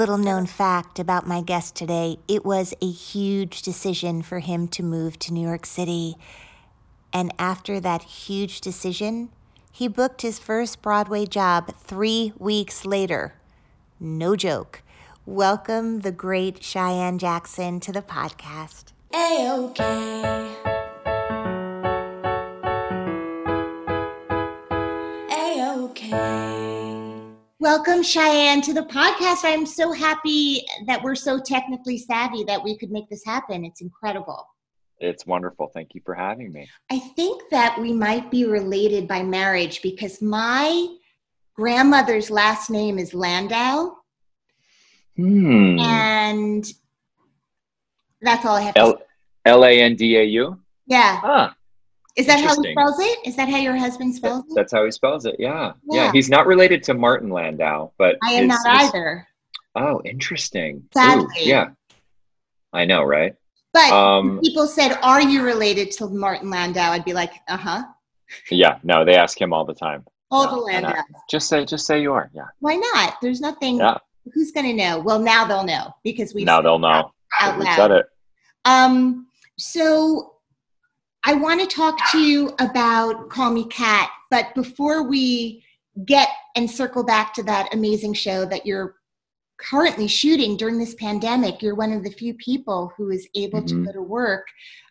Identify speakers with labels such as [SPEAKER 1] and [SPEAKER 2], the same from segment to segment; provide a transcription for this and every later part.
[SPEAKER 1] Little known fact about my guest today it was a huge decision for him to move to New York City. And after that huge decision, he booked his first Broadway job three weeks later. No joke. Welcome the great Cheyenne Jackson to the podcast. A-OK. Welcome, Cheyenne, to the podcast. I'm so happy that we're so technically savvy that we could make this happen. It's incredible.
[SPEAKER 2] It's wonderful. Thank you for having me.
[SPEAKER 1] I think that we might be related by marriage because my grandmother's last name is Landau.
[SPEAKER 2] Hmm.
[SPEAKER 1] And that's all I have to
[SPEAKER 2] L
[SPEAKER 1] say.
[SPEAKER 2] L A N D A U.
[SPEAKER 1] Yeah.
[SPEAKER 2] Ah,
[SPEAKER 1] Is that how he spells it? Is that how your husband spells it?
[SPEAKER 2] that's how he spells it. Yeah. yeah,
[SPEAKER 1] Yeah.
[SPEAKER 2] He's not related to Martin Landau, but
[SPEAKER 1] I am not either.
[SPEAKER 2] Oh, interesting. Ooh,
[SPEAKER 1] Sadly.
[SPEAKER 2] yeah. I know, right?
[SPEAKER 1] But
[SPEAKER 2] Um,
[SPEAKER 1] if people said, Are you related to Martin Landau? I'd be like, Uh huh.
[SPEAKER 2] Yeah. No, they ask him all the time.
[SPEAKER 1] All
[SPEAKER 2] No,
[SPEAKER 1] the
[SPEAKER 2] I-
[SPEAKER 1] Landau.
[SPEAKER 2] Just say, just say you are. Yeah.
[SPEAKER 1] Why not? There's nothing.
[SPEAKER 2] Yeah.
[SPEAKER 1] Who's going to know? Well, now they'll know because we
[SPEAKER 2] now they'll know.
[SPEAKER 1] out
[SPEAKER 2] We
[SPEAKER 1] loud.
[SPEAKER 2] said it.
[SPEAKER 1] Um, so I want to talk to you about Call Me Kat, but before we get and circle back to that amazing show that you're currently shooting during this pandemic, you're one of the few people who is able to
[SPEAKER 2] Mhm.
[SPEAKER 1] go to work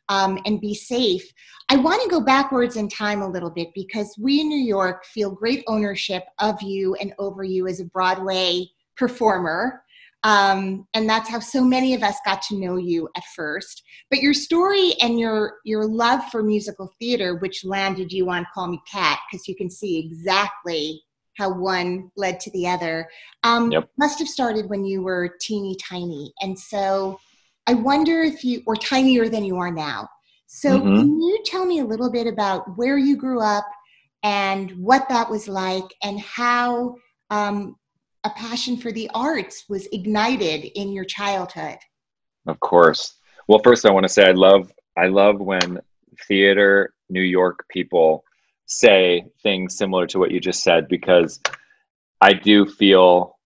[SPEAKER 1] um, and be safe. I want to go backwards in time a little bit because we in New York feel great ownership of you and over you as a Broadway performer. Um, and that's how so many of us got to know you at first. But your story and your your love for musical theater, which landed you on Call Me Kat, because you can see exactly how one led to the other, um,
[SPEAKER 2] Yep.
[SPEAKER 1] must have started when you were teeny tiny. And so I wonder if you, or tinier than you are now. So
[SPEAKER 2] Mhm.
[SPEAKER 1] can you tell me a little bit about where you grew up and what that was like and how um, a passion for the arts was ignited in your childhood?
[SPEAKER 2] Of course. Well, first I want to say I love I love when theater New York people say things similar to what you just said because I do feel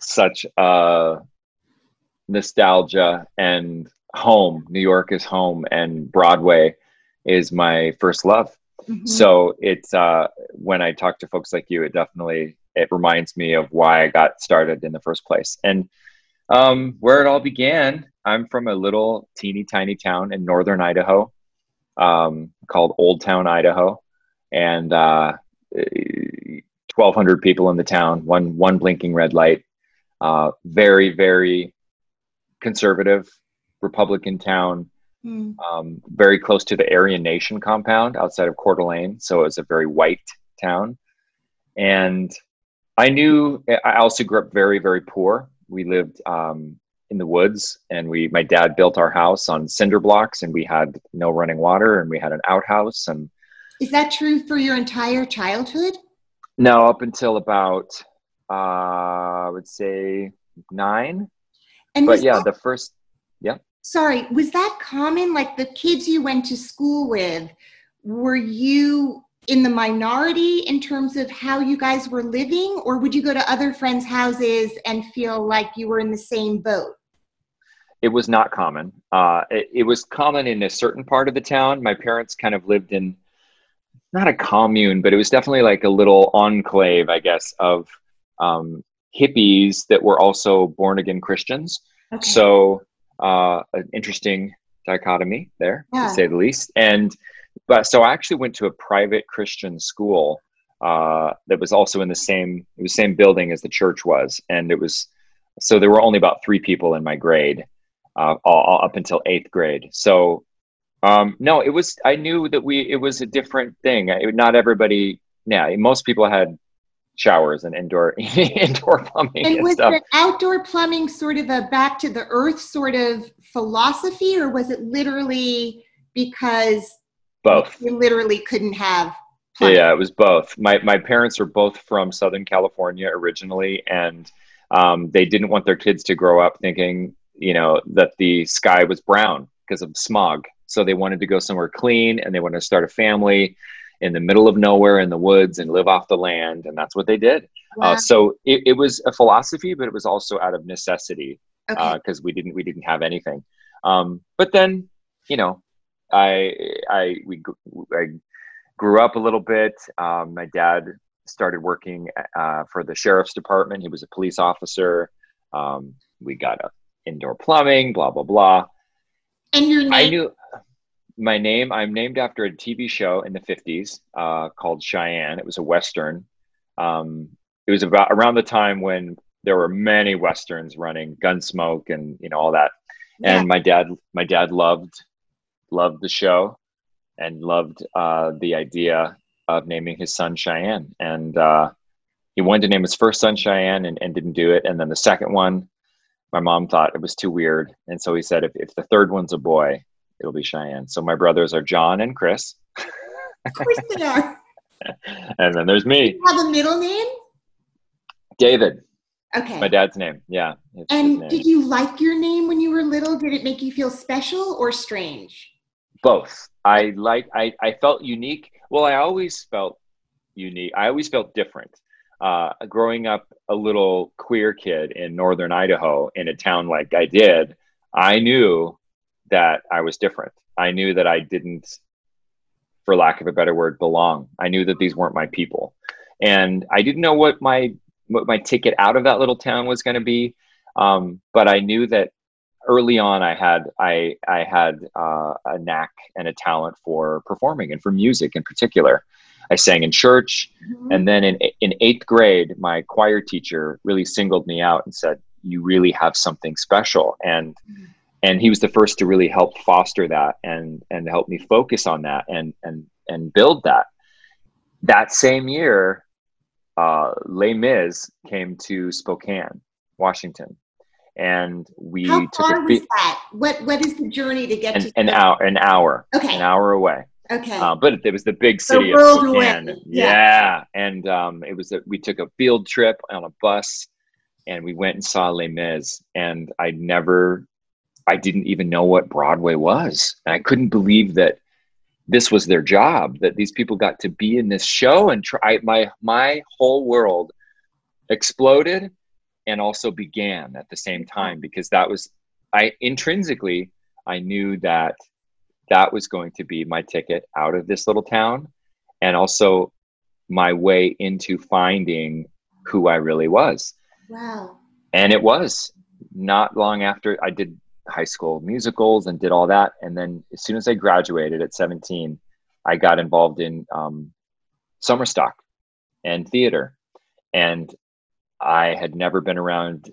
[SPEAKER 2] such a nostalgia and home. New York is home and Broadway is my first love.
[SPEAKER 1] Mhm.
[SPEAKER 2] So it's uh, when I talk to folks like you, it definitely it reminds me of why I got started in the first place. And um, where it all began, I'm from a little teeny tiny town in northern Idaho um, called Old Town, Idaho, and uh, 1,200 people in the town. One one blinking red light. Uh, very very conservative Republican town
[SPEAKER 1] Mm.
[SPEAKER 2] um, very close to the Aryan Nation compound outside of Coeur d'Alene. So it was a very white town. And I knew I also grew up very, very poor. We lived um, in the woods and we, my dad built our house on cinder blocks and we had no running water and we had an outhouse. And
[SPEAKER 1] Is that true for your entire childhood?
[SPEAKER 2] no, up until about, uh, I would say nine.
[SPEAKER 1] And
[SPEAKER 2] But yeah,
[SPEAKER 1] that-
[SPEAKER 2] the first, yeah.
[SPEAKER 1] Sorry, was that common? Like the kids you went to school with, were you in the minority in terms of how you guys were living, or would you go to other friends' houses and feel like you were in the same boat?
[SPEAKER 2] It was not common. Uh, it, it was common in a certain part of the town. My parents kind of lived in not a commune, but it was definitely like a little enclave, I guess, of um, hippies that were also born again Christians. Okay. So, an interesting dichotomy there, yeah. to say the least. And but so I actually went to a private Christian school uh, that was also in the same it was same building as the church was, and it was so there were only about three people in my grade, uh, all, all up until eighth grade. So um, no, it was I knew that we it was a different thing. It, not everybody, yeah, most people had showers and indoor indoor plumbing
[SPEAKER 1] and,
[SPEAKER 2] and
[SPEAKER 1] was
[SPEAKER 2] stuff.
[SPEAKER 1] the outdoor plumbing sort of a back to the earth sort of philosophy or was it literally because
[SPEAKER 2] both.
[SPEAKER 1] You literally couldn't have.
[SPEAKER 2] Yeah, it was both. My my parents are both from Southern California originally, and um, they didn't want their kids to grow up thinking, you know, that the sky was brown because of smog. So they wanted to go somewhere clean, and they wanted to start a family in the middle of nowhere in the woods and live off the land, and that's what they did. Uh, wow. Uh, so it, it was a philosophy, but it was also out of necessity because okay. uh, we didn't we didn't have anything. Um, but then, you know, I I we I grew up a little bit. Um, my dad started working uh, for the sheriff's department. He was a police officer. Um, we got a indoor plumbing, blah blah blah.
[SPEAKER 1] And your name?
[SPEAKER 2] I knew my name. I'm named after a TV show in the 50s uh, called Cheyenne. It was a western. Um, it was about around the time when there were many westerns running, Gunsmoke, and you know all that. Yeah. And my dad, my dad loved loved the show and loved uh, the idea of naming his son Cheyenne. And uh, he wanted to name his first son Cheyenne and, and didn't do it. And then the second one, my mom thought it was too weird. And so he said, if, if the third one's a boy, it'll be Cheyenne. So my brothers are John and Chris.
[SPEAKER 1] Of course they are.
[SPEAKER 2] and then there's me.
[SPEAKER 1] You have a middle name?
[SPEAKER 2] David.
[SPEAKER 1] Okay.
[SPEAKER 2] My dad's name. Yeah.
[SPEAKER 1] And
[SPEAKER 2] name.
[SPEAKER 1] did you like your name when you were little? Did it make you feel special or strange?
[SPEAKER 2] both. I like I, I felt unique. Well, I always felt unique. I always felt different. Uh, growing up a little queer kid in northern Idaho in a town like I did, I knew that I was different. I knew that I didn't, for lack of a better word, belong. I knew that these weren't my people, and I didn't know what my what my ticket out of that little town was going to be. Um, but I knew that early on i had i i had uh, a knack and a talent for performing and for music in particular i sang in church mm-hmm. and then in in eighth grade my choir teacher really singled me out and said you really have something special and mm-hmm. And he was the first to really help foster that and and help me focus on that and and and build that that same year uh, Les Mis came to Spokane, Washington, and we
[SPEAKER 1] How
[SPEAKER 2] took
[SPEAKER 1] far a was that? What what is the journey to get
[SPEAKER 2] an,
[SPEAKER 1] to
[SPEAKER 2] an hour an hour
[SPEAKER 1] okay
[SPEAKER 2] an hour away
[SPEAKER 1] okay
[SPEAKER 2] uh, but it was the big city
[SPEAKER 1] the
[SPEAKER 2] of Spokane.
[SPEAKER 1] Yeah.
[SPEAKER 2] yeah. and um, it was a, we took a field trip on a bus and we went and saw Les Mis and I never I didn't even know what Broadway was and I couldn't believe that this was their job that these people got to be in this show and try my my whole world exploded and also began at the same time because that was I intrinsically I knew that that was going to be my ticket out of this little town and also my way into finding who I really was.
[SPEAKER 1] Wow.
[SPEAKER 2] And it was not long after I did high school musicals and did all that. And then as soon as I graduated at 17, I got involved in um, summer stock and theater. And I had never been around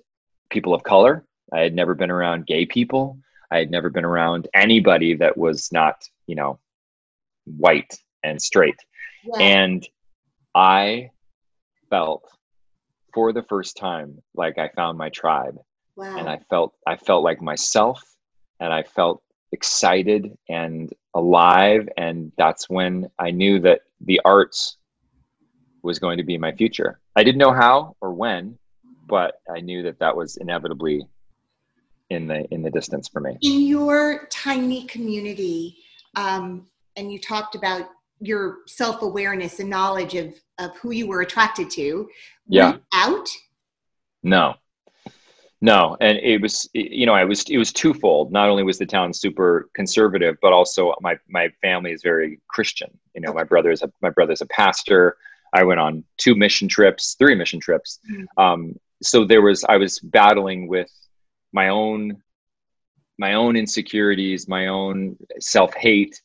[SPEAKER 2] people of color. I had never been around gay people. I had never been around anybody that was not, you know, white and straight. Yeah. And I felt for the first time like I found my tribe. Wow. And I felt I felt like myself and I felt excited and alive and that's when I knew that the arts was going to be my future. I didn't know how or when, but I knew that that was inevitably in the in the distance for me.
[SPEAKER 1] In your tiny community, um, and you talked about your self awareness and knowledge of of who you were attracted to.
[SPEAKER 2] Yeah.
[SPEAKER 1] out.
[SPEAKER 2] No, no, and it was you know I was it was twofold. Not only was the town super conservative, but also my my family is very Christian. You know, my brother is a my brother's a pastor. I went on two mission trips, three mission trips.
[SPEAKER 1] Mm-hmm.
[SPEAKER 2] Um, so there was I was battling with my own my own insecurities, my own self hate,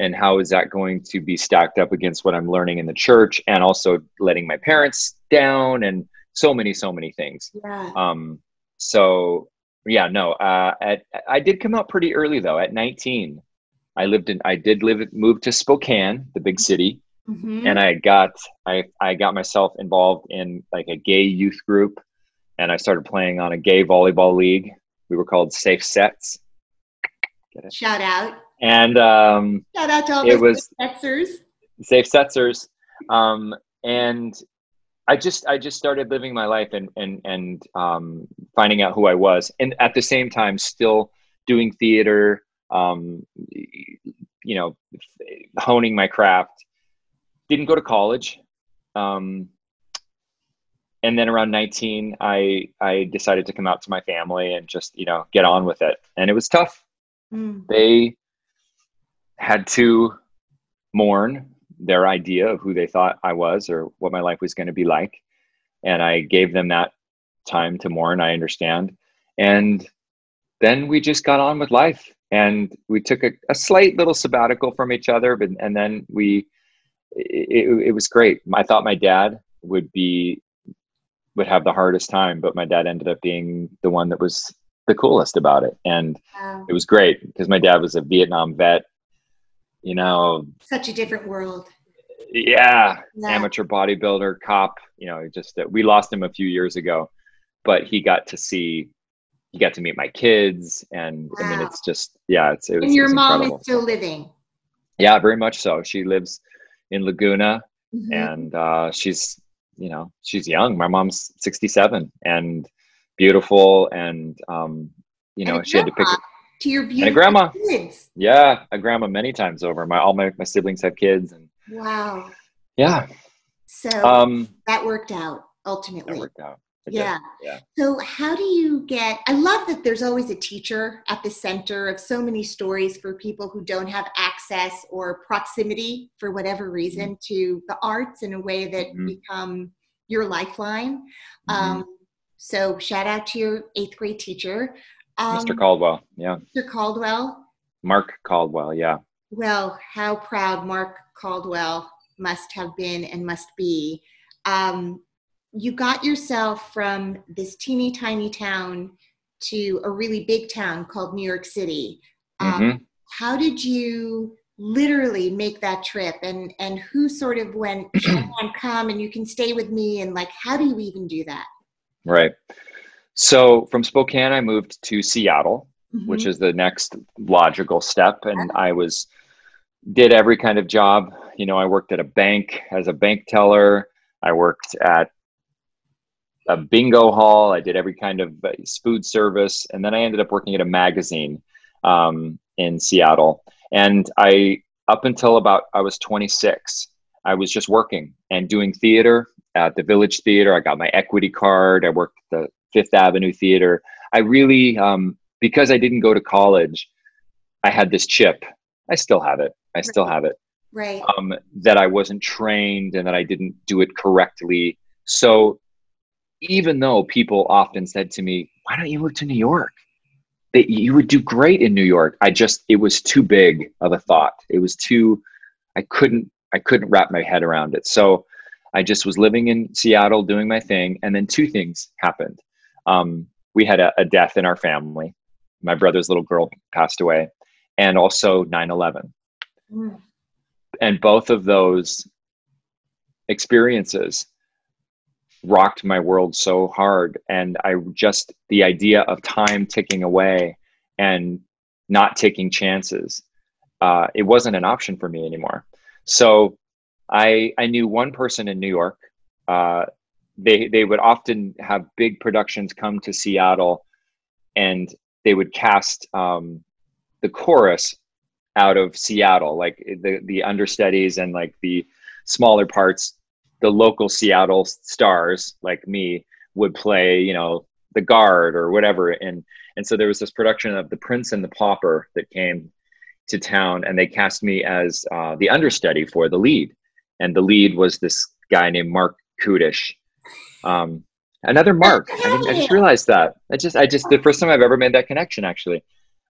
[SPEAKER 2] and how is that going to be stacked up against what I'm learning in the church, and also letting my parents down, and so many so many things.
[SPEAKER 1] Yeah.
[SPEAKER 2] Um, so yeah, no, uh, at, I did come out pretty early though. At 19, I lived in, I did live, move to Spokane, the big city,
[SPEAKER 1] Mhm.
[SPEAKER 2] and I got, I, I got myself involved in like a gay youth group, and I started playing on a gay volleyball league. We were called Safe Sets,
[SPEAKER 1] Shout out.
[SPEAKER 2] and um,
[SPEAKER 1] Shout out to all
[SPEAKER 2] It was-
[SPEAKER 1] Setsers.
[SPEAKER 2] safe setsers um, and i just i just started living my life and and and um, finding out who i was and at the same time still doing theater um, you know honing my craft. Didn't go to college um, and then around 19 i i decided to come out to my family and just you know get on with it. And it was tough.
[SPEAKER 1] Mm.
[SPEAKER 2] they had to mourn their idea of who they thought I was or what my life was going to be like. And I gave them that time to mourn, I understand. And then we just got on with life and we took a, a slight little sabbatical from each other, but, and then we, it, it, was great. I thought my dad would be, would have the hardest time, but my dad ended up being the one that was the coolest about it. And
[SPEAKER 1] Wow.
[SPEAKER 2] it was great because my dad was a Vietnam vet, you know,
[SPEAKER 1] Such a different world.
[SPEAKER 2] yeah,
[SPEAKER 1] Yeah.
[SPEAKER 2] amateur bodybuilder, cop, you know, just uh, we lost him a few years ago, but he got to see, he got to meet my kids, and I mean, it's just, yeah, it's it was,
[SPEAKER 1] And your
[SPEAKER 2] it's
[SPEAKER 1] mom
[SPEAKER 2] incredible.
[SPEAKER 1] is still living.
[SPEAKER 2] yeah, very much so. She lives in Laguna,
[SPEAKER 1] Mhm.
[SPEAKER 2] and uh, she's, you know, she's young. My mom's sixty-seven and beautiful, and um, you know,
[SPEAKER 1] a
[SPEAKER 2] she had to pick.
[SPEAKER 1] grandma to your
[SPEAKER 2] And a grandma.
[SPEAKER 1] kids.
[SPEAKER 2] Yeah, a grandma many times over. My all my, my siblings have kids, and
[SPEAKER 1] Wow.
[SPEAKER 2] yeah,
[SPEAKER 1] So
[SPEAKER 2] um,
[SPEAKER 1] that worked out
[SPEAKER 2] that
[SPEAKER 1] ultimately.
[SPEAKER 2] worked out.
[SPEAKER 1] Yeah.
[SPEAKER 2] yeah.
[SPEAKER 1] So, how do you get? I love that there's always a teacher at the center of so many stories for people who don't have access or proximity for whatever reason to the arts in a way that
[SPEAKER 2] Mhm.
[SPEAKER 1] become your lifeline.
[SPEAKER 2] Mhm.
[SPEAKER 1] Um, so, shout out to your eighth grade teacher, um,
[SPEAKER 2] Mr. Caldwell. Yeah.
[SPEAKER 1] Mr. Caldwell.
[SPEAKER 2] Mark Caldwell. Yeah.
[SPEAKER 1] Well, how proud Mark Caldwell must have been and must be. Um, you got yourself from this teeny tiny town to a really big town called New York City. Um,
[SPEAKER 2] Mhm.
[SPEAKER 1] How did you literally make that trip, and and who sort of went, "Shannon, come and you can stay with me," and like, how do you even do that?
[SPEAKER 2] Right. So from Spokane, I moved to Seattle, which
[SPEAKER 1] Mhm.
[SPEAKER 2] is the next logical step, and I was did every kind of job. You know, I worked at a bank as a bank teller. I worked at a bingo hall. I did every kind of uh, food service, and then I ended up working at a magazine um, in Seattle. And I, up until about I was 26, I was just working and doing theater at the Village Theater. I got my equity card. I worked at the Fifth Avenue Theater. I really, um, because I didn't go to college, I had this chip. I still have it. I still have it
[SPEAKER 1] right.
[SPEAKER 2] um, that I wasn't trained and that I didn't do it correctly. So even though people often said to me, "Why don't you move to New York? That you would do great in New York," I just it was too big of a thought. It was too I couldn't I couldn't wrap my head around it. So I just was living in Seattle doing my thing, and then two things happened. Um, we had a, a death in our family. My brother's little girl passed away, and also 9/11
[SPEAKER 1] Mm.
[SPEAKER 2] and both of those experiences rocked my world so hard and i just the idea of time ticking away and not taking chances uh, it wasn't an option for me anymore so i i knew one person in new york uh, they they would often have big productions come to seattle and they would cast um, the chorus out of Seattle, like the the understudies and like the smaller parts. The local Seattle stars, like me, would play, you know, the guard or whatever, and and so there was this production of The Prince and the Pauper that came to town, and they cast me as uh, the understudy for the lead, and the lead was this guy named Marc Kudisch. Um, another Mark. I, didn't, I just realized that. I just, I just, the first time I've ever made that connection, actually.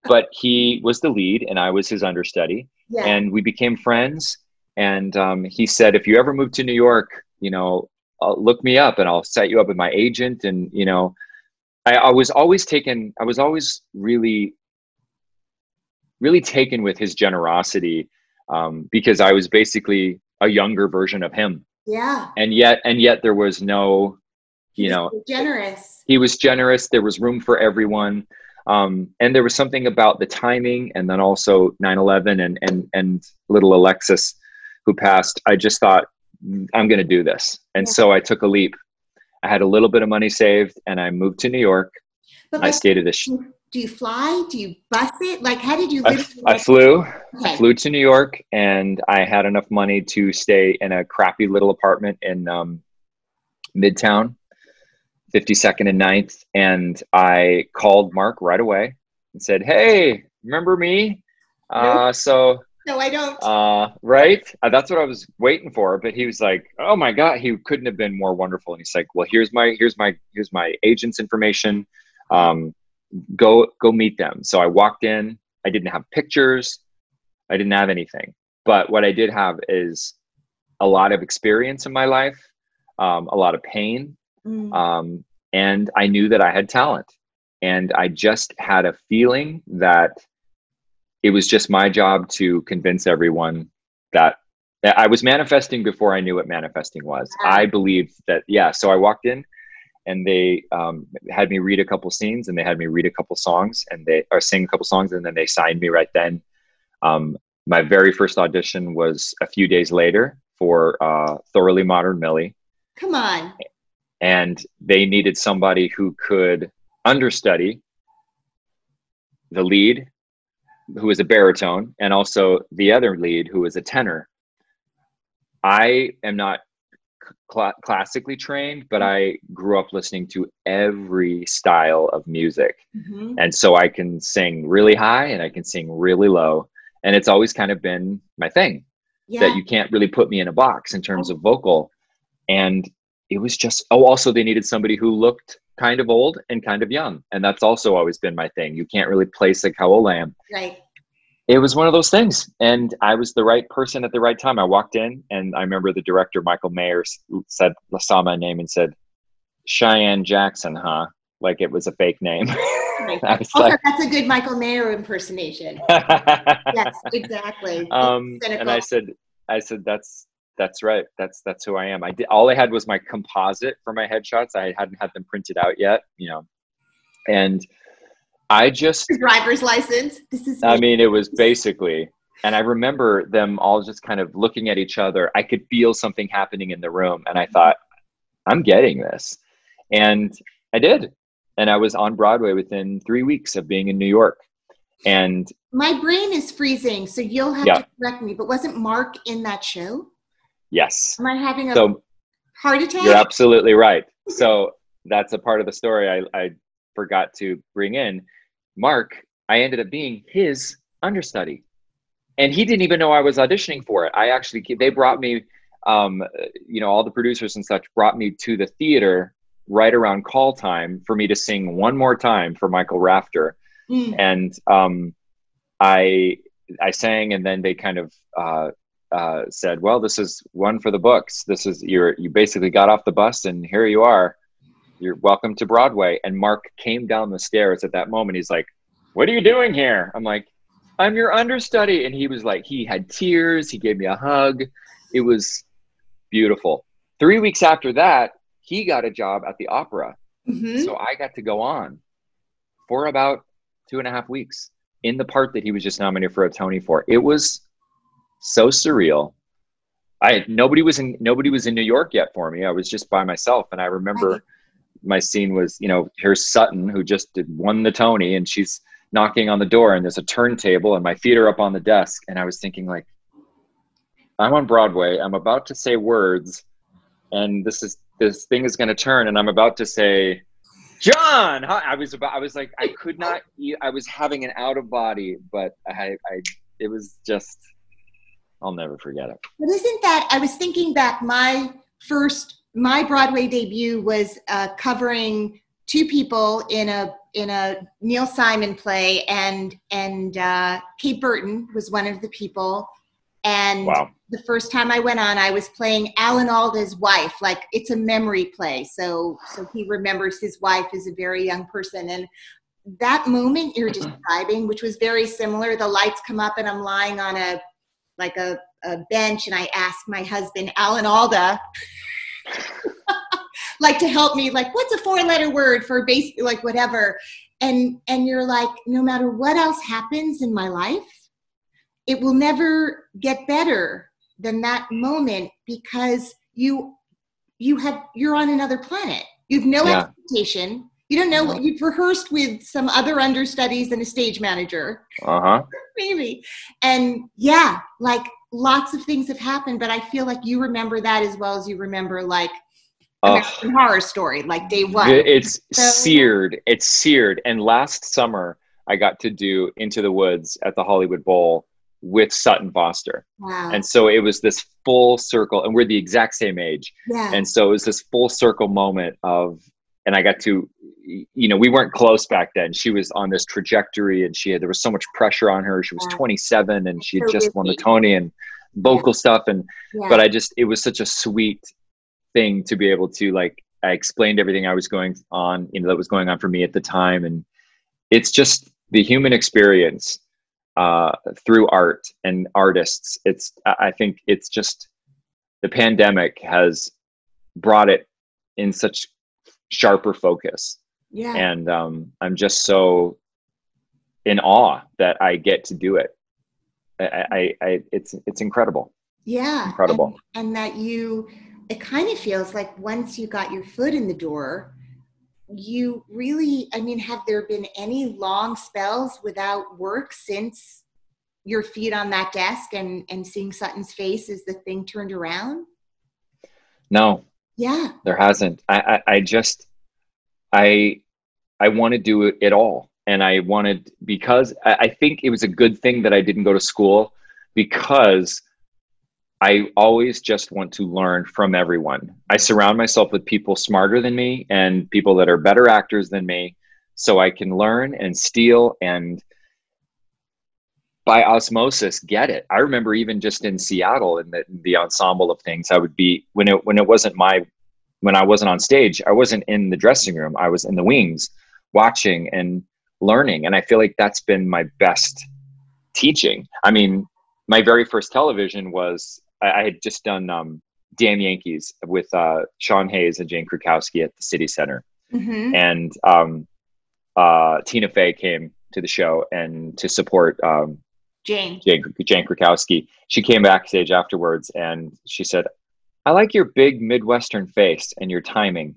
[SPEAKER 2] But he was the lead, and I was his understudy,
[SPEAKER 1] Yeah.
[SPEAKER 2] and we became friends. And um, he said, if you ever move to New York, you know, uh, look me up, and I'll set you up with my agent. And you know, I, I was always taken. I was always really, really taken with his generosity um, because I was basically a younger version of him,
[SPEAKER 1] yeah.
[SPEAKER 2] and yet, and yet there was no, you know,
[SPEAKER 1] so generous.
[SPEAKER 2] he was generous there was room for everyone um, and there was something about the timing and then also 9-11 and and and little alexis who passed i just thought "Mm, i'm going to do this and
[SPEAKER 1] Yeah.
[SPEAKER 2] so i took a leap i had a little bit of money saved and i moved to new york
[SPEAKER 1] But
[SPEAKER 2] i
[SPEAKER 1] like,
[SPEAKER 2] stayed at a sh-
[SPEAKER 1] do you fly? Do you bus it? Like, how did you
[SPEAKER 2] I,
[SPEAKER 1] live?
[SPEAKER 2] f- I flew
[SPEAKER 1] Okay.
[SPEAKER 2] I flew to New York and I had enough money to stay in a crappy little apartment in um, Midtown, 52nd and 9th. And I called Marc right away and said, Hey, remember me? Uh, so,
[SPEAKER 1] No, I don't.
[SPEAKER 2] uh, right? Uh, that's what I was waiting for. But he was like, Oh my God, he couldn't have been more wonderful. And he's like, Well, here's my, here's my, here's my agent's information. Um, go, go meet them. So I walked in. I didn't have pictures. I didn't have anything. But what I did have is a lot of experience in my life, um, a lot of pain,
[SPEAKER 1] Mm.
[SPEAKER 2] um, and I knew that I had talent. And I just had a feeling that it was just my job to convince everyone that that I was manifesting before I knew what manifesting was. I believed that, yeah. So I walked in and they um, had me read a couple scenes and they had me read a couple songs and they or sing a couple songs and then they signed me right then. Um, my very first audition was a few days later for uh, Thoroughly Modern Millie
[SPEAKER 1] Come on.
[SPEAKER 2] And they needed somebody who could understudy the lead who was a baritone and also the other lead who was a tenor i am not cl- classically trained but i grew up listening to every style of music
[SPEAKER 1] Mhm.
[SPEAKER 2] and so i can sing really high and i can sing really low and it's always kind of been my thing
[SPEAKER 1] Yeah.
[SPEAKER 2] that you can't really put me in a box in terms of vocal. And it was just, oh, also they needed somebody who looked kind of old and kind of young. And that's also always been my thing. You can't really place like how old I am.
[SPEAKER 1] right.
[SPEAKER 2] It was one of those things. And I was the right person at the right time. I walked in and I remember the director, Michael Mayer, said, saw my name and said, Cheyenne Jackson, huh? Like it was a fake name.
[SPEAKER 1] Right.
[SPEAKER 2] I was
[SPEAKER 1] Also,
[SPEAKER 2] like,
[SPEAKER 1] that's a good Michael Mayer impersonation. yes, exactly.
[SPEAKER 2] um, and I said, I said, that's that's right. That's that's who I am. I did all I had was my composite for my headshots. I hadn't had them printed out yet, you know, and I just,
[SPEAKER 1] driver's license. This is.
[SPEAKER 2] I mean, it was basically, and I remember them all just kind of looking at each other. I could feel something happening in the room, and I thought, I'm getting this, and I did, and I was on Broadway within three weeks of being in New York, and
[SPEAKER 1] My brain is freezing, so you'll have
[SPEAKER 2] Yeah.
[SPEAKER 1] to correct me. But wasn't Marc in that show?
[SPEAKER 2] Yes,
[SPEAKER 1] Am I having a
[SPEAKER 2] so
[SPEAKER 1] heart attack?
[SPEAKER 2] You're absolutely right. So that's a part of the story I, I forgot to bring in. Marc, I ended up being his understudy. And he didn't even know I was auditioning for it. I actually, they brought me, um, you know, all the producers and such brought me to the theater right around call time for me to sing one more time for Michael Rafter
[SPEAKER 1] Mm.
[SPEAKER 2] and um, I I sang, and then they kind of uh, uh, said, "Well, this is one for the books. This is you're you basically got off the bus, and here you are. You're welcome to Broadway." And Marc came down the stairs at that moment. He's like, "What are you doing here?" I'm like, "I'm your understudy," and he was like, he had tears. He gave me a hug. It was beautiful. Three weeks after that, he got a job at the opera.
[SPEAKER 1] Mhm.
[SPEAKER 2] So I got to go on for about two and a half weeks in the part that he was just nominated for a Tony for. It was so surreal. I nobody was in nobody was in New York yet for me. I was just by myself, and I remember
[SPEAKER 1] Right.
[SPEAKER 2] my scene was, you know, here's Sutton who just did, won the Tony, and she's knocking on the door, and there's a turntable, and my feet are up on the desk, and I was thinking like, I'm on Broadway. I'm about to say words, and this is this thing is going to turn, and I'm about to say, John. I was about. I was like, I could not. I was having an out of body, but I, I, it was just. I'll never forget it.
[SPEAKER 1] But isn't that? I was thinking back. My first, my Broadway debut was uh, covering two people in a in a Neil Simon play, and and uh, Kate Burton was one of the people. And
[SPEAKER 2] wow.
[SPEAKER 1] the first time I went on, I was playing Alan Alda's wife. Like it's a memory play, so so he remembers his wife as a very young person. And that moment you're describing, which was very similar, the lights come up and I'm lying on a like a, a bench, and I ask my husband Alan Alda. like to help me like what's a four letter word for basically like whatever and and you're like no matter what else happens in my life it will never get better than that moment because you you have you're on another planet you've no yeah. expectation you don't know what you've rehearsed with some other understudies and a stage manager
[SPEAKER 2] uh-huh
[SPEAKER 1] maybe and yeah like lots of things have happened but i feel like you remember that as well as you remember like American oh, Horror Story, like day one.
[SPEAKER 2] It's so, seared. It's seared. And last summer, I got to do Into the Woods at the Hollywood Bowl with Sutton Foster.
[SPEAKER 1] Wow.
[SPEAKER 2] And so it was this full circle, and we're the exact same age.
[SPEAKER 1] Yeah.
[SPEAKER 2] And so it was this full circle moment of, and I got to, you know, we weren't close back then. She was on this trajectory, and she had there was so much pressure on her. She was 27, and she had so just won the Tony and vocal yeah. stuff. And yeah. but I just, it was such a sweet thing to be able to like. I explained everything I was going on, you know, that was going on for me at the time, and it's just the human experience uh, through art and artists. It's I think it's just the pandemic has brought it in such sharper focus.
[SPEAKER 1] Yeah.
[SPEAKER 2] And um, I'm just so in awe that I get to do it. I, I, I it's it's incredible.
[SPEAKER 1] Yeah.
[SPEAKER 2] Incredible.
[SPEAKER 1] And, and that you it kind of feels like once you got your foot in the door, you really i mean have there been any long spells without work since your feet on that desk and and seeing sutton's face as the thing turned around
[SPEAKER 2] no
[SPEAKER 1] yeah
[SPEAKER 2] there hasn't i i, I just i i want to do it, all and i wanted because I, I think it was a good thing that i didn't go to school because I always just want to learn from everyone. I surround myself with people smarter than me and people that are better actors than me so I can learn and steal and by osmosis get it. I remember even just in Seattle in the, the ensemble of things I would be when it when it wasn't my when I wasn't on stage, I wasn't in the dressing room. I was in the wings watching and learning and I feel like that's been my best teaching. I mean, my very first television was I, I had just done um, Damn Yankees with uh, Sean Hayes and Jane Krakowski at the City Center,
[SPEAKER 1] mm-hmm.
[SPEAKER 2] and um, uh, Tina Fey came to the show and to support um,
[SPEAKER 1] Jane.
[SPEAKER 2] Jane Jane Krakowski. She came backstage afterwards and she said, "I like your big Midwestern face and your timing.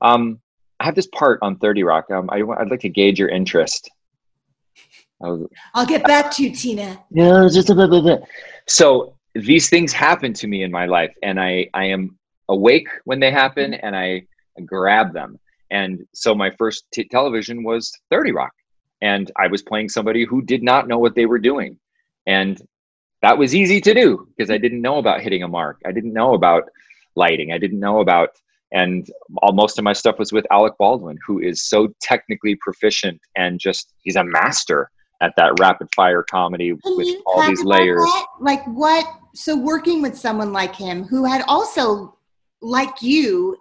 [SPEAKER 2] Um, I have this part on Thirty Rock. Um, I, would like to gauge your interest."
[SPEAKER 1] Was, I'll get back to you, Tina.
[SPEAKER 2] Yeah, just a bit, bit, bit. So these things happen to me in my life and i i am awake when they happen and i grab them and so my first t- television was 30 rock and i was playing somebody who did not know what they were doing and that was easy to do because i didn't know about hitting a mark i didn't know about lighting i didn't know about and all, most of my stuff was with alec baldwin who is so technically proficient and just he's a master at that rapid fire comedy
[SPEAKER 1] Can
[SPEAKER 2] with all these layers.
[SPEAKER 1] That? Like what? So working with someone like him who had also, like you,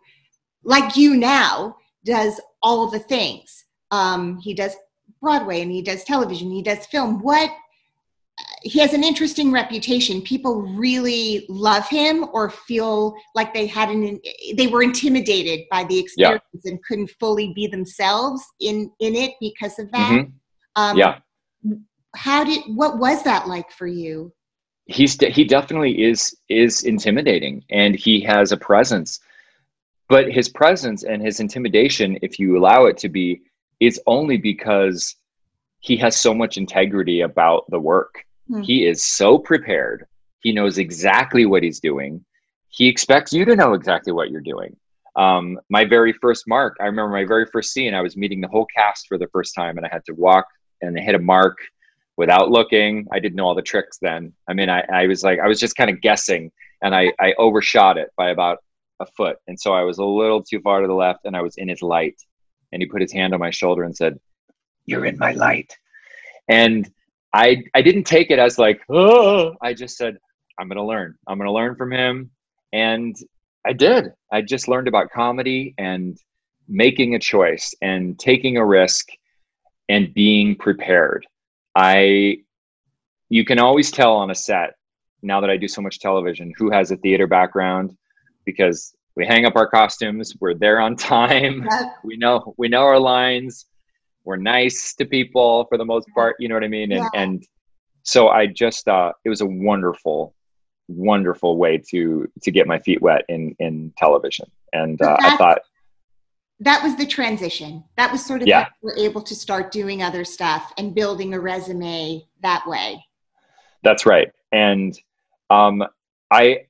[SPEAKER 1] like you now, does all the things. Um, he does Broadway and he does television. He does film. What? He has an interesting reputation. People really love him, or feel like they had an they were intimidated by the experience yeah. and couldn't fully be themselves in in it because of that.
[SPEAKER 2] Mm-hmm. Um, yeah
[SPEAKER 1] how did what was that like for you
[SPEAKER 2] he's he definitely is is intimidating and he has a presence but his presence and his intimidation, if you allow it to be, is only because he has so much integrity about the work. Hmm. He is so prepared. He knows exactly what he's doing. He expects you to know exactly what you're doing. Um, my very first mark, I remember my very first scene, I was meeting the whole cast for the first time and I had to walk and hit a mark without looking. I didn't know all the tricks then. I mean, I, I was like, I was just kind of guessing and I, I overshot it by about a foot. And so I was a little too far to the left and I was in his light. And he put his hand on my shoulder and said, You're in my light. And I I didn't take it as like, oh, I just said, I'm gonna learn. I'm gonna learn from him. And I did. I just learned about comedy and making a choice and taking a risk and being prepared. I you can always tell on a set now that I do so much television who has a theater background because we hang up our costumes, we're there on time, we know we know our lines, we're nice to people for the most part, you know what I mean? And yeah. and so I just uh it was a wonderful wonderful way to to get my feet wet in in television. And uh, I thought
[SPEAKER 1] that was the transition. That was sort of yeah. we're able to start doing other stuff and building a resume that way.
[SPEAKER 2] That's right. And um, I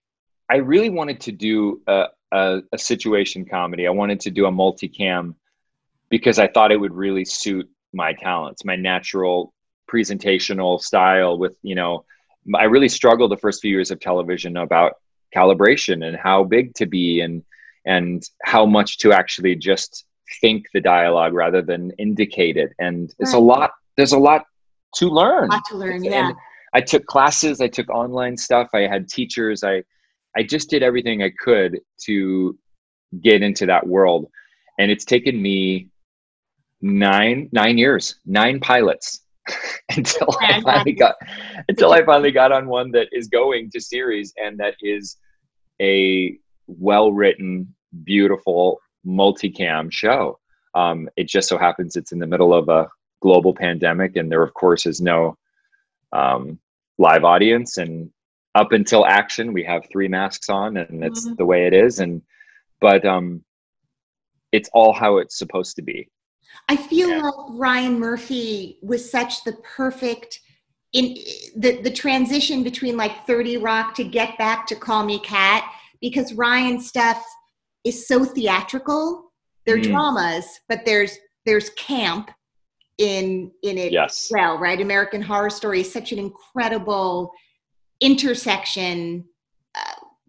[SPEAKER 2] I really wanted to do a, a, a situation comedy. I wanted to do a multicam because I thought it would really suit my talents, my natural presentational style with, you know, I really struggled the first few years of television about calibration and how big to be and and how much to actually just think the dialogue rather than indicate it. And right. it's a lot there's a lot to learn.
[SPEAKER 1] A lot to learn, yeah. And
[SPEAKER 2] I took classes, I took online stuff, I had teachers, I I just did everything I could to get into that world. And it's taken me nine nine years, nine pilots until I finally got until I finally got on one that is going to series and that is a well written, beautiful multicam show. Um, it just so happens it's in the middle of a global pandemic, and there, of course, is no um, live audience. And up until action, we have three masks on, and it's mm-hmm. the way it is. And but um, it's all how it's supposed to be.
[SPEAKER 1] I feel yeah. like Ryan Murphy was such the perfect in the the transition between like 30 Rock to get back to Call Me Kat because Ryan's stuff is so theatrical. They're mm. dramas, but there's there's camp in in it
[SPEAKER 2] yes.
[SPEAKER 1] well, right? American Horror Story is such an incredible intersection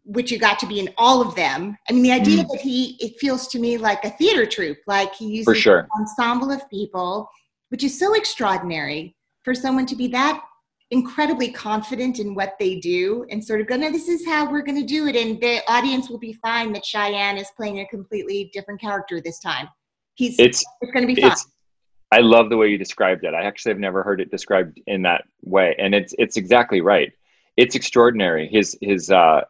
[SPEAKER 1] which you got to be in all of them. I mean, the idea mm. that he, it feels to me like a theater troupe, like he uses
[SPEAKER 2] sure.
[SPEAKER 1] an ensemble of people, which is so extraordinary for someone to be that incredibly confident in what they do and sort of go, no, this is how we're going to do it. And the audience will be fine that Cheyenne is playing a completely different character this time. He's, it's, it's going to be fun.
[SPEAKER 2] I love the way you described it. I actually have never heard it described in that way. And it's, it's exactly right. It's extraordinary. His, his, uh,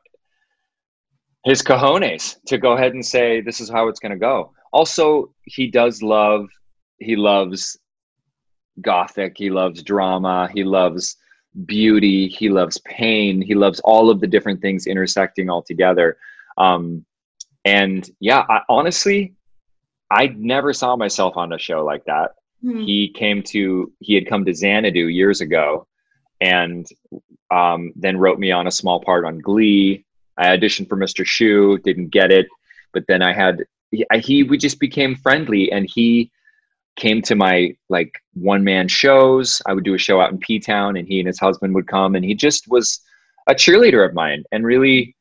[SPEAKER 2] his cojones to go ahead and say this is how it's going to go. Also, he does love he loves gothic, he loves drama, he loves beauty, he loves pain, he loves all of the different things intersecting all together. Um, and yeah, I, honestly, I never saw myself on a show like that. Mm-hmm. He came to he had come to Xanadu years ago, and um, then wrote me on a small part on Glee I auditioned for Mr. Schue, didn't get it, but then I had he, he we just became friendly, and he came to my like one man shows. I would do a show out in P Town, and he and his husband would come, and he just was a cheerleader of mine, and really,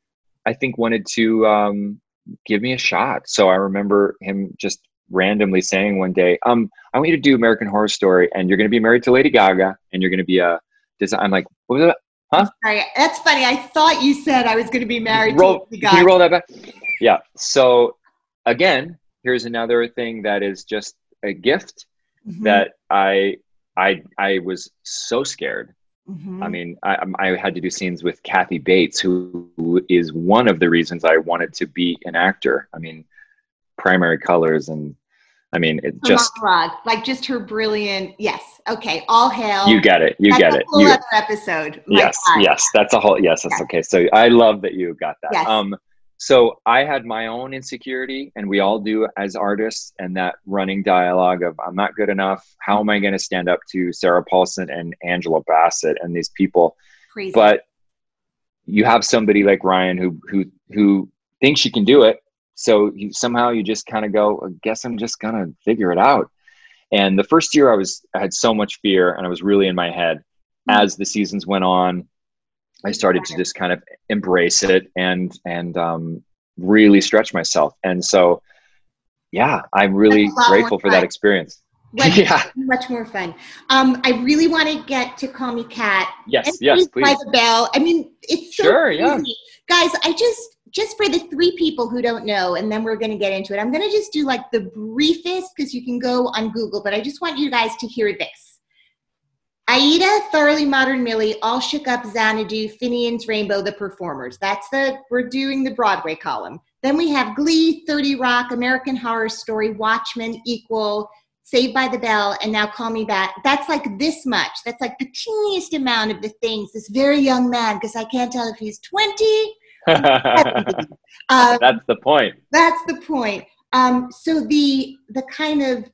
[SPEAKER 2] I think wanted to um, give me a shot. So I remember him just randomly saying one day, um, I want you to do American Horror Story, and you're going to be married to Lady Gaga, and you're going to be a design. I'm like, what was that? Huh?
[SPEAKER 1] Sorry, that's funny. I thought you said I was going to be married
[SPEAKER 2] roll,
[SPEAKER 1] to
[SPEAKER 2] Can you roll that back? Yeah. So again, here's another thing that is just a gift mm-hmm. that I I I was so scared. Mm-hmm. I mean, I, I had to do scenes with Kathy Bates, who, who is one of the reasons I wanted to be an actor. I mean, primary colors and I mean, it just
[SPEAKER 1] like just her brilliant. Yes. Okay. All hail.
[SPEAKER 2] You get it. You
[SPEAKER 1] that's
[SPEAKER 2] get it.
[SPEAKER 1] Whole
[SPEAKER 2] you,
[SPEAKER 1] other episode.
[SPEAKER 2] My yes. God. Yes. That's a whole. Yes. That's yes. okay. So I love that you got that. Yes. Um. so I had my own insecurity, and we all do as artists, and that running dialogue of I'm not good enough. How am I going to stand up to Sarah Paulson and Angela Bassett and these people?
[SPEAKER 1] Crazy.
[SPEAKER 2] But you have somebody like Ryan who who who thinks you can do it. So you, somehow you just kind of go, I guess I'm just gonna figure it out. And the first year I was I had so much fear and I was really in my head.
[SPEAKER 1] Mm-hmm.
[SPEAKER 2] As the seasons went on, I started to just kind of embrace it and and um, really stretch myself. And so, yeah, I'm really
[SPEAKER 1] That's a lot
[SPEAKER 2] grateful for that experience.
[SPEAKER 1] Much,
[SPEAKER 2] yeah.
[SPEAKER 1] much more fun. Um, I really want to get to Call Me Kat.
[SPEAKER 2] Yes.
[SPEAKER 1] And
[SPEAKER 2] Yes.
[SPEAKER 1] Please by the bell. I mean, it's so
[SPEAKER 2] Sure, yeah.
[SPEAKER 1] easy. Guys, I just just for the three people who don't know, and then we're gonna get into it. I'm gonna just do like the briefest because you can go on Google, but I just want you guys to hear this. Aida, Thoroughly Modern Millie, All Shook Up, Xanadu, Finian's Rainbow, The Performers. That's the, we're doing the Broadway column. Then we have Glee, 30 Rock, American Horror Story, Watchmen, Equal, Saved by the Bell, and now Call Me Kat. That's like this much. That's like the teeniest amount of the things. This very young man, because I can't tell if he's 20. Um,
[SPEAKER 2] That's the point.
[SPEAKER 1] that's the point. Um, so the the kind of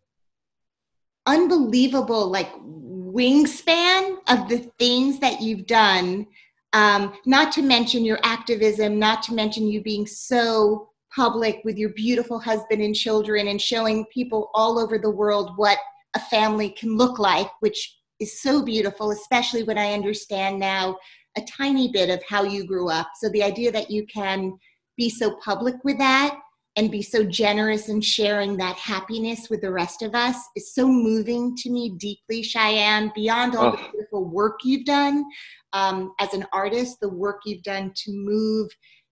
[SPEAKER 1] unbelievable like wingspan of the things that you've done, um, not to mention your activism, not to mention you being so public with your beautiful husband and children and showing people all over the world what a family can look like, which is so beautiful, especially when I understand now a tiny bit of how you grew up. So the idea that you can be so public with that and be so generous in sharing that happiness with the rest of us is so moving to me deeply, Cheyenne, beyond all the
[SPEAKER 2] Oh.
[SPEAKER 1] beautiful work you've done um, as an artist, the work you've done to move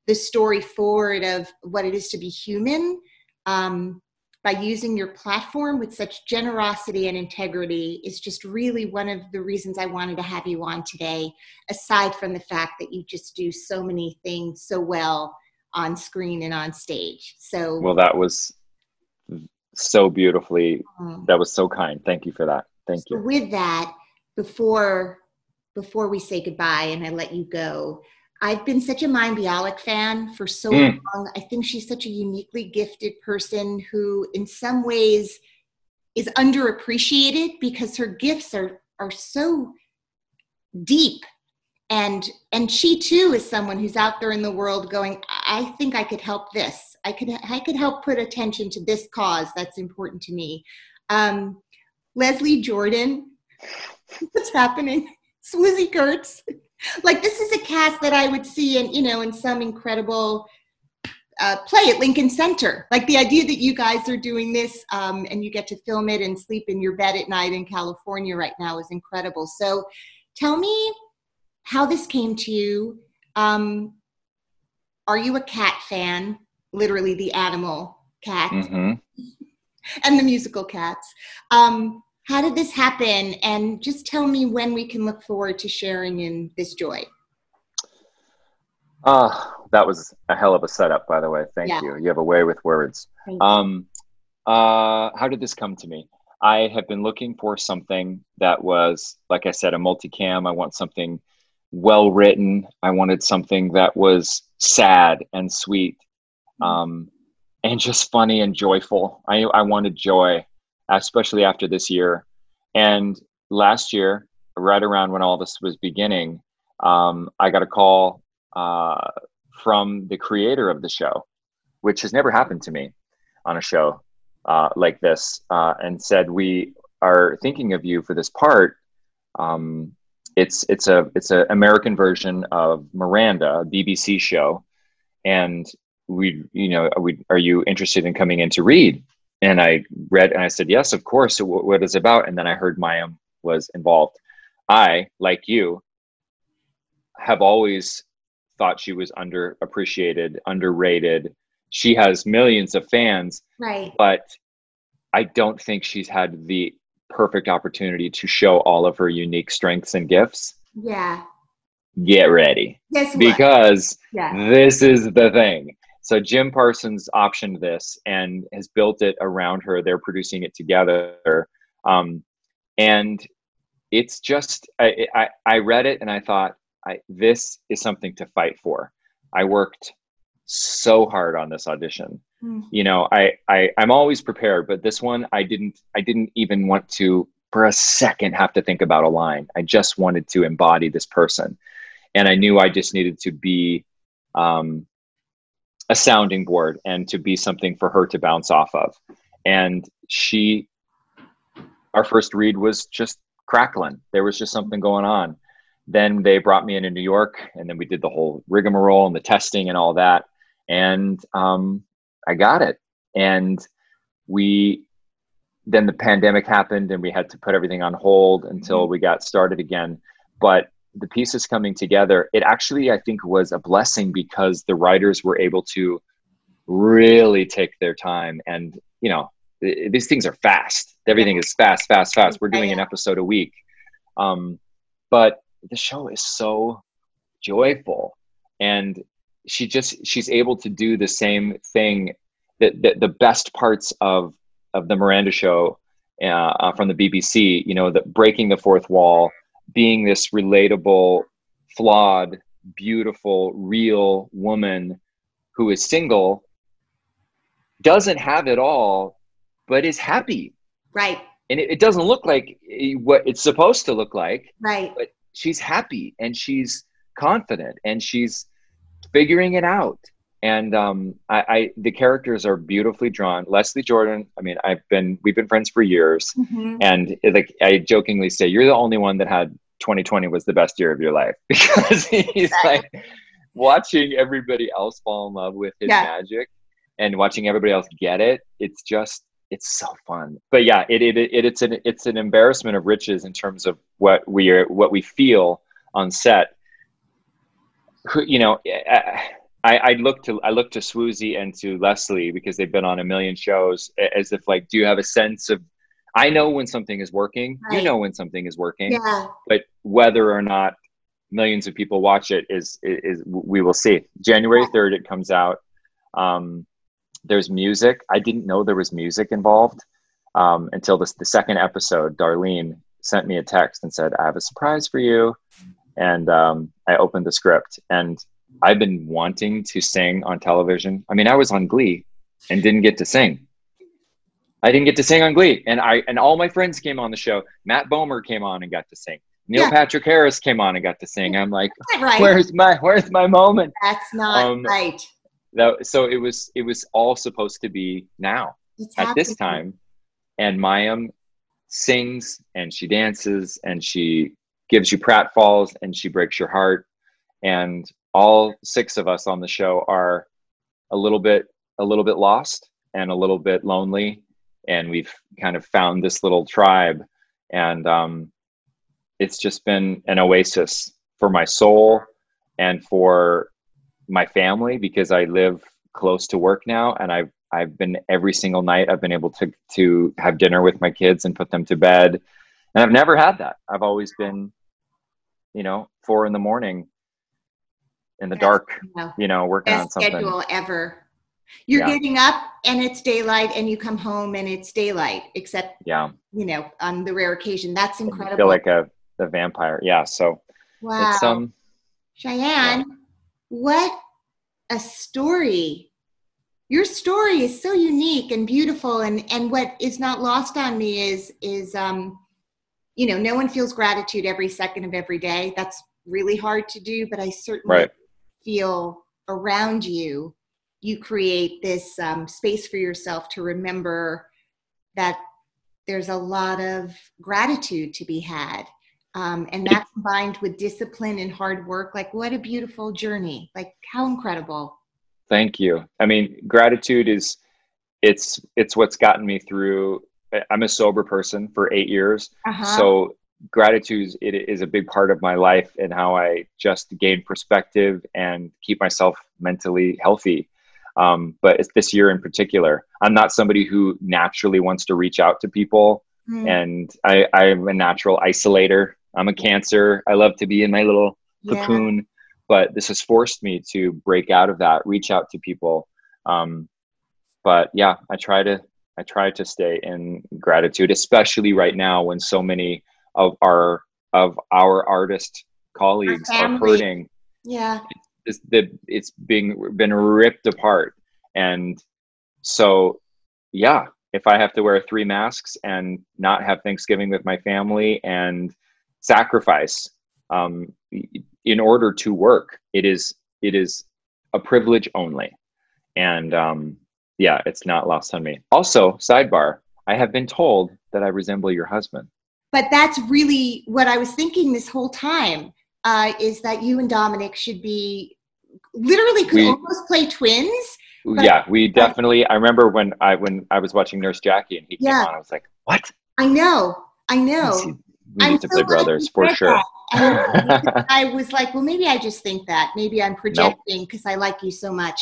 [SPEAKER 1] the story forward of what it is to be human. Um, by using your platform with such generosity and integrity is just really one of the reasons I wanted to have you on today, aside from the fact that you just do so many things so well on screen and on stage. So,
[SPEAKER 2] Well, that was so beautifully.
[SPEAKER 1] um,
[SPEAKER 2] That was so kind. Thank you for that. Thank
[SPEAKER 1] so
[SPEAKER 2] you.
[SPEAKER 1] with that, before before we say goodbye and I let you go, I've been such a Mayim Bialik fan for so
[SPEAKER 2] Mm.
[SPEAKER 1] long. I think she's such a uniquely gifted person who, in some ways, is underappreciated because her gifts are are so deep. And and she too is someone who's out there in the world going i think i could help this. I could i could help put attention to this cause that's important to me. Um, leslie jordan. What's happening? Swoosie kurtz like this is a cast that i would see in you know in some incredible uh, play at lincoln center like the idea that you guys are doing this um, and you get to film it and sleep in your bed at night in california right now is incredible so tell me how this came to you. Um, are you a cat fan? Literally, the animal cat
[SPEAKER 2] hmm
[SPEAKER 1] and the musical cats. Um, how did this happen? And just tell me when we can look forward to sharing in this joy.
[SPEAKER 2] Ah, that was a hell of a setup, by the way. Thank
[SPEAKER 1] Yeah.
[SPEAKER 2] you. You have a way with words. Um, uh, how did this come to me? I have been looking for something that was, like I said, a multicam. I want something well written. I wanted something that was sad and sweet, um, and just funny and joyful. I I wanted joy, especially after this year. And last year, right around when all this was beginning, um, I got a call uh, from the creator of the show, which has never happened to me on a show uh, like this, uh, and said, "We are thinking of you for this part." Um, it's it's a it's an American version of Miranda, a BBC show, and we you know we are you interested in coming in to read? And I read and I said yes, of course. What, what is it about? And then I heard Mayim was involved. I like you have always thought she was underappreciated, underrated. She has millions of fans,
[SPEAKER 1] Right.
[SPEAKER 2] but I don't think she's had the perfect opportunity to show all of her unique strengths and gifts.
[SPEAKER 1] Yeah.
[SPEAKER 2] Get ready
[SPEAKER 1] what?
[SPEAKER 2] because
[SPEAKER 1] yeah.
[SPEAKER 2] this is the thing. So Jim Parsons optioned this and has built it around her. They're producing it together, um, and it's just I, I I read it and I thought I this is something to fight for. I worked so hard on this audition.
[SPEAKER 1] Mm.
[SPEAKER 2] You know, I, I I'm always prepared, but this one I didn't I didn't even want to for a second have to think about a line. I just wanted to embody this person, and I knew I just needed to be um, a sounding board and to be something for her to bounce off of. And she, our first read was just crackling. There was just something going on. Then they brought me into New York, and then we did the whole rigmarole and the testing and all that. And um, I got it. And we then the pandemic happened, and we had to put everything on hold until we got started again. But the pieces coming together, it actually I think was a blessing because the writers were able to really take their time and you know th- these things are fast. Everything is fast fast fast. We're doing an episode a week. Um, but the show is so joyful and she just she's able to do the same thing that the, the best parts of of the miranda show uh, uh, from the bbc you know the breaking the fourth wall being this relatable flawed beautiful real woman who is single doesn't have it all but is happy.
[SPEAKER 1] Right,
[SPEAKER 2] and it, it doesn't look like what it's supposed to look like
[SPEAKER 1] right.
[SPEAKER 2] but she's happy and she's confident and she's figuring it out and um, I, I the characters are beautifully drawn. Leslie jordan i mean i've been we've been friends for years.
[SPEAKER 1] Mhm.
[SPEAKER 2] and it, like i jokingly say you're the only one that had 2020 was the best year of your life. Because he's like watching everybody else fall in love with his
[SPEAKER 1] Yeah.
[SPEAKER 2] magic and watching everybody else get it it's just it's so fun. But yeah it, it, it it's an it's an embarrassment of riches in terms of what we are what we feel on set. You know I, I look to I look to Swoosie and to Leslie because they've been on a million shows as if like do you have a sense of I know when something is working you know when something is working
[SPEAKER 1] Yeah,
[SPEAKER 2] but whether or not millions of people watch it is is, is we will see. January third, it comes out. Um, there's music. I didn't know there was music involved um, until this the second episode. Darlene sent me a text and said, "I have a surprise for you," and um, I opened the script and. I've been wanting to sing on television. I mean, I was on Glee and didn't get to sing. I didn't get to sing on Glee, and I and all my friends came on the show. Matt Bomer came on and got to sing. Neil
[SPEAKER 1] Yeah.
[SPEAKER 2] Patrick Harris came on and got to sing. I'm like,
[SPEAKER 1] right.
[SPEAKER 2] where's my where's my moment?
[SPEAKER 1] That's not
[SPEAKER 2] Um,
[SPEAKER 1] right.
[SPEAKER 2] That, so it was it was all supposed to be now
[SPEAKER 1] It's
[SPEAKER 2] at this time, and Mayim sings and she dances and she gives you pratfalls and she breaks your heart, and all six of us on the show are a little bit a little bit lost and a little bit lonely, and we've kind of found this little tribe, and um, it's just been an oasis for my soul and for my family because I live close to work now and I've I've been every single night I've been able to to have dinner with my kids and put them to bed. And I've never had that. I've always been, you know, four in the morning in the dark,
[SPEAKER 1] No.
[SPEAKER 2] you know, working on something.
[SPEAKER 1] schedule ever. You're
[SPEAKER 2] Yeah.
[SPEAKER 1] getting up and it's daylight, and you come home and it's daylight. Except
[SPEAKER 2] Yeah.
[SPEAKER 1] you know, on the rare occasion, that's incredible.
[SPEAKER 2] I feel like a, a vampire. Yeah. So
[SPEAKER 1] wow,
[SPEAKER 2] it's um
[SPEAKER 1] Cheyenne, what a story! Your story is so unique and beautiful, and and what is not lost on me is is um, you know, no one feels gratitude every second of every day. That's really hard to do, but I certainly
[SPEAKER 2] Right.
[SPEAKER 1] Feel around you, you create this um, space for yourself to remember that there's a lot of gratitude to be had. Um, and that combined with discipline and hard work, like what a beautiful journey. Like how incredible.
[SPEAKER 2] Thank you. I mean, gratitude is it's it's what's gotten me through. I'm a sober person for eight years,
[SPEAKER 1] Uh-huh.
[SPEAKER 2] so gratitude it is a big part of my life and how I just gain perspective and keep myself mentally healthy. Um, but it's this year in particular, I'm not somebody who naturally wants to reach out to people,
[SPEAKER 1] Hmm.
[SPEAKER 2] and I, I'm a natural isolator. I'm a Cancer. I love to be in my little
[SPEAKER 1] Yeah.
[SPEAKER 2] cocoon but this has forced me to break out of that reach out to people um, but yeah i try to i try to stay in gratitude especially right now when so many of our of our artist colleagues are hurting.
[SPEAKER 1] Yeah.
[SPEAKER 2] it's, it's being been ripped apart. And so yeah if i have to wear three masks and not have thanksgiving with my family and sacrifice um, in order to work it is it is a privilege only. And um, yeah it's not lost on me. Also sidebar i have been told that i resemble your husband
[SPEAKER 1] but that's really what i was thinking this whole time uh, is that you and dominic should be literally could
[SPEAKER 2] We-
[SPEAKER 1] almost play twins But-
[SPEAKER 2] yeah we definitely i remember when i when i was watching nurse jackie and he
[SPEAKER 1] Yeah.
[SPEAKER 2] came on i was like what
[SPEAKER 1] i know i know
[SPEAKER 2] we
[SPEAKER 1] I'm
[SPEAKER 2] need to
[SPEAKER 1] so
[SPEAKER 2] play brothers for sure
[SPEAKER 1] I was like, well, maybe I just think that. Maybe I'm projecting because I like you so much.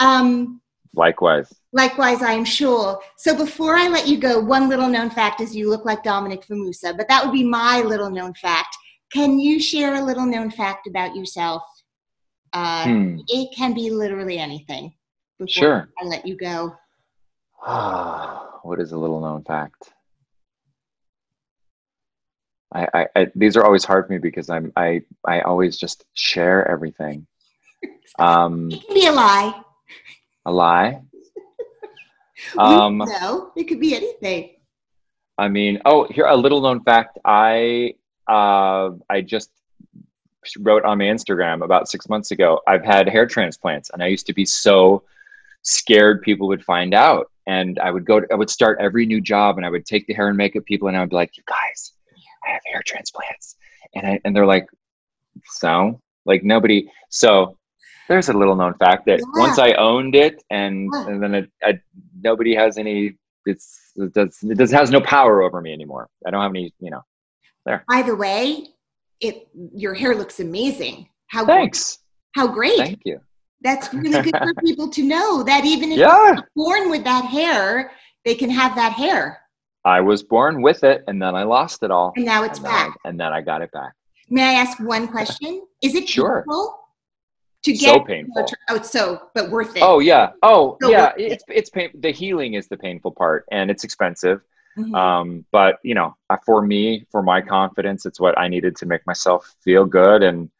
[SPEAKER 1] Um,
[SPEAKER 2] likewise
[SPEAKER 1] likewise, I am sure. So before I let you go, one little known fact is you look like Dominic Fumusa, but that would be my little known fact. Can you share a little known fact about yourself? Uh,
[SPEAKER 2] Hmm.
[SPEAKER 1] It can be literally anything. Before
[SPEAKER 2] Sure.
[SPEAKER 1] I let you go.
[SPEAKER 2] what is a little known fact? I, I, I these are always hard for me because I'm I I always just share everything. Um,
[SPEAKER 1] It can be a lie.
[SPEAKER 2] a lie. Um,
[SPEAKER 1] don't. It could be anything.
[SPEAKER 2] I mean, oh, here a little known fact. I uh, I just wrote on my Instagram about six months ago. I've had hair transplants, and I used to be so scared people would find out. And I would go. To, I would start every new job, and I would take the hair and makeup people, and I would be like, "You guys, I have hair transplants," and I, and they're like, "So, like nobody." So there's a little known fact that
[SPEAKER 1] Yeah.
[SPEAKER 2] once I owned it, and
[SPEAKER 1] Yeah.
[SPEAKER 2] and then it, I, nobody has any. It's it does it does has no power over me anymore. I don't have any. You know. there.
[SPEAKER 1] By the way, it your hair looks amazing. How
[SPEAKER 2] Thanks.
[SPEAKER 1] how great.
[SPEAKER 2] Thank you.
[SPEAKER 1] That's really good for people to know that even if
[SPEAKER 2] Yeah.
[SPEAKER 1] they're born with that hair, they can have that hair.
[SPEAKER 2] I was born with it, and then I lost it all.
[SPEAKER 1] And now it's
[SPEAKER 2] and then I-
[SPEAKER 1] back.
[SPEAKER 2] and then I got it back.
[SPEAKER 1] May I ask one question? Is it
[SPEAKER 2] Sure.
[SPEAKER 1] painful to
[SPEAKER 2] So
[SPEAKER 1] get
[SPEAKER 2] painful.
[SPEAKER 1] Oh, it's so, but worth it.
[SPEAKER 2] Oh yeah. Oh
[SPEAKER 1] So
[SPEAKER 2] yeah.
[SPEAKER 1] worth it.
[SPEAKER 2] It's it's pain. The healing is the painful part, and it's expensive.
[SPEAKER 1] Mhm.
[SPEAKER 2] Um, but you know, for me, for my confidence, it's what I needed to make myself feel good and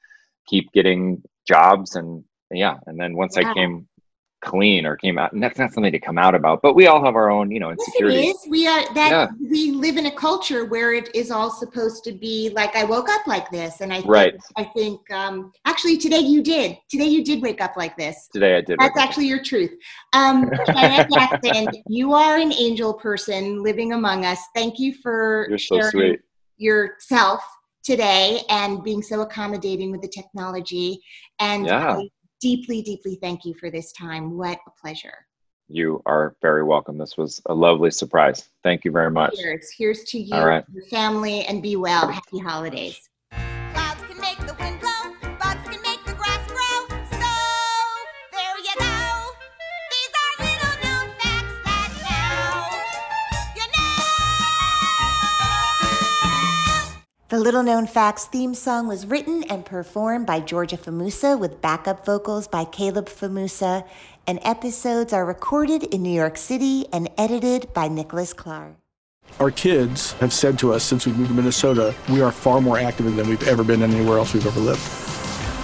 [SPEAKER 2] keep getting jobs. And yeah, and then once
[SPEAKER 1] Wow.
[SPEAKER 2] I came clean or came out, and that's not something to come out about. But we all have our own, you know,
[SPEAKER 1] Yes, it
[SPEAKER 2] insecurities.
[SPEAKER 1] is. We are that
[SPEAKER 2] Yeah.
[SPEAKER 1] we live in a culture where it is all supposed to be like I woke up like this, and I think,
[SPEAKER 2] Right.
[SPEAKER 1] I think um, actually today you did. Today you did wake up like this.
[SPEAKER 2] Today I did.
[SPEAKER 1] That's actually your truth. Um, Jackson, you are an angel person living among us. Thank you for
[SPEAKER 2] You're so sweet.
[SPEAKER 1] yourself today and being so accommodating with the technology. And
[SPEAKER 2] Yeah.
[SPEAKER 1] I deeply, deeply thank you for this time. What a pleasure.
[SPEAKER 2] You are very welcome. This was a lovely surprise. Thank you very much.
[SPEAKER 1] Cheers. Here's to you,
[SPEAKER 2] All right.
[SPEAKER 1] your family, and be well. Happy holidays.
[SPEAKER 3] The Little Known Facts
[SPEAKER 1] theme song was written and performed by Georgia Fumusa with backup vocals by Caleb Fumusa, and episodes are recorded in New York City and edited by Nicholas Clark.
[SPEAKER 4] Our kids have said to us since we moved to Minnesota, we are far more active than we've ever been anywhere else we've ever lived.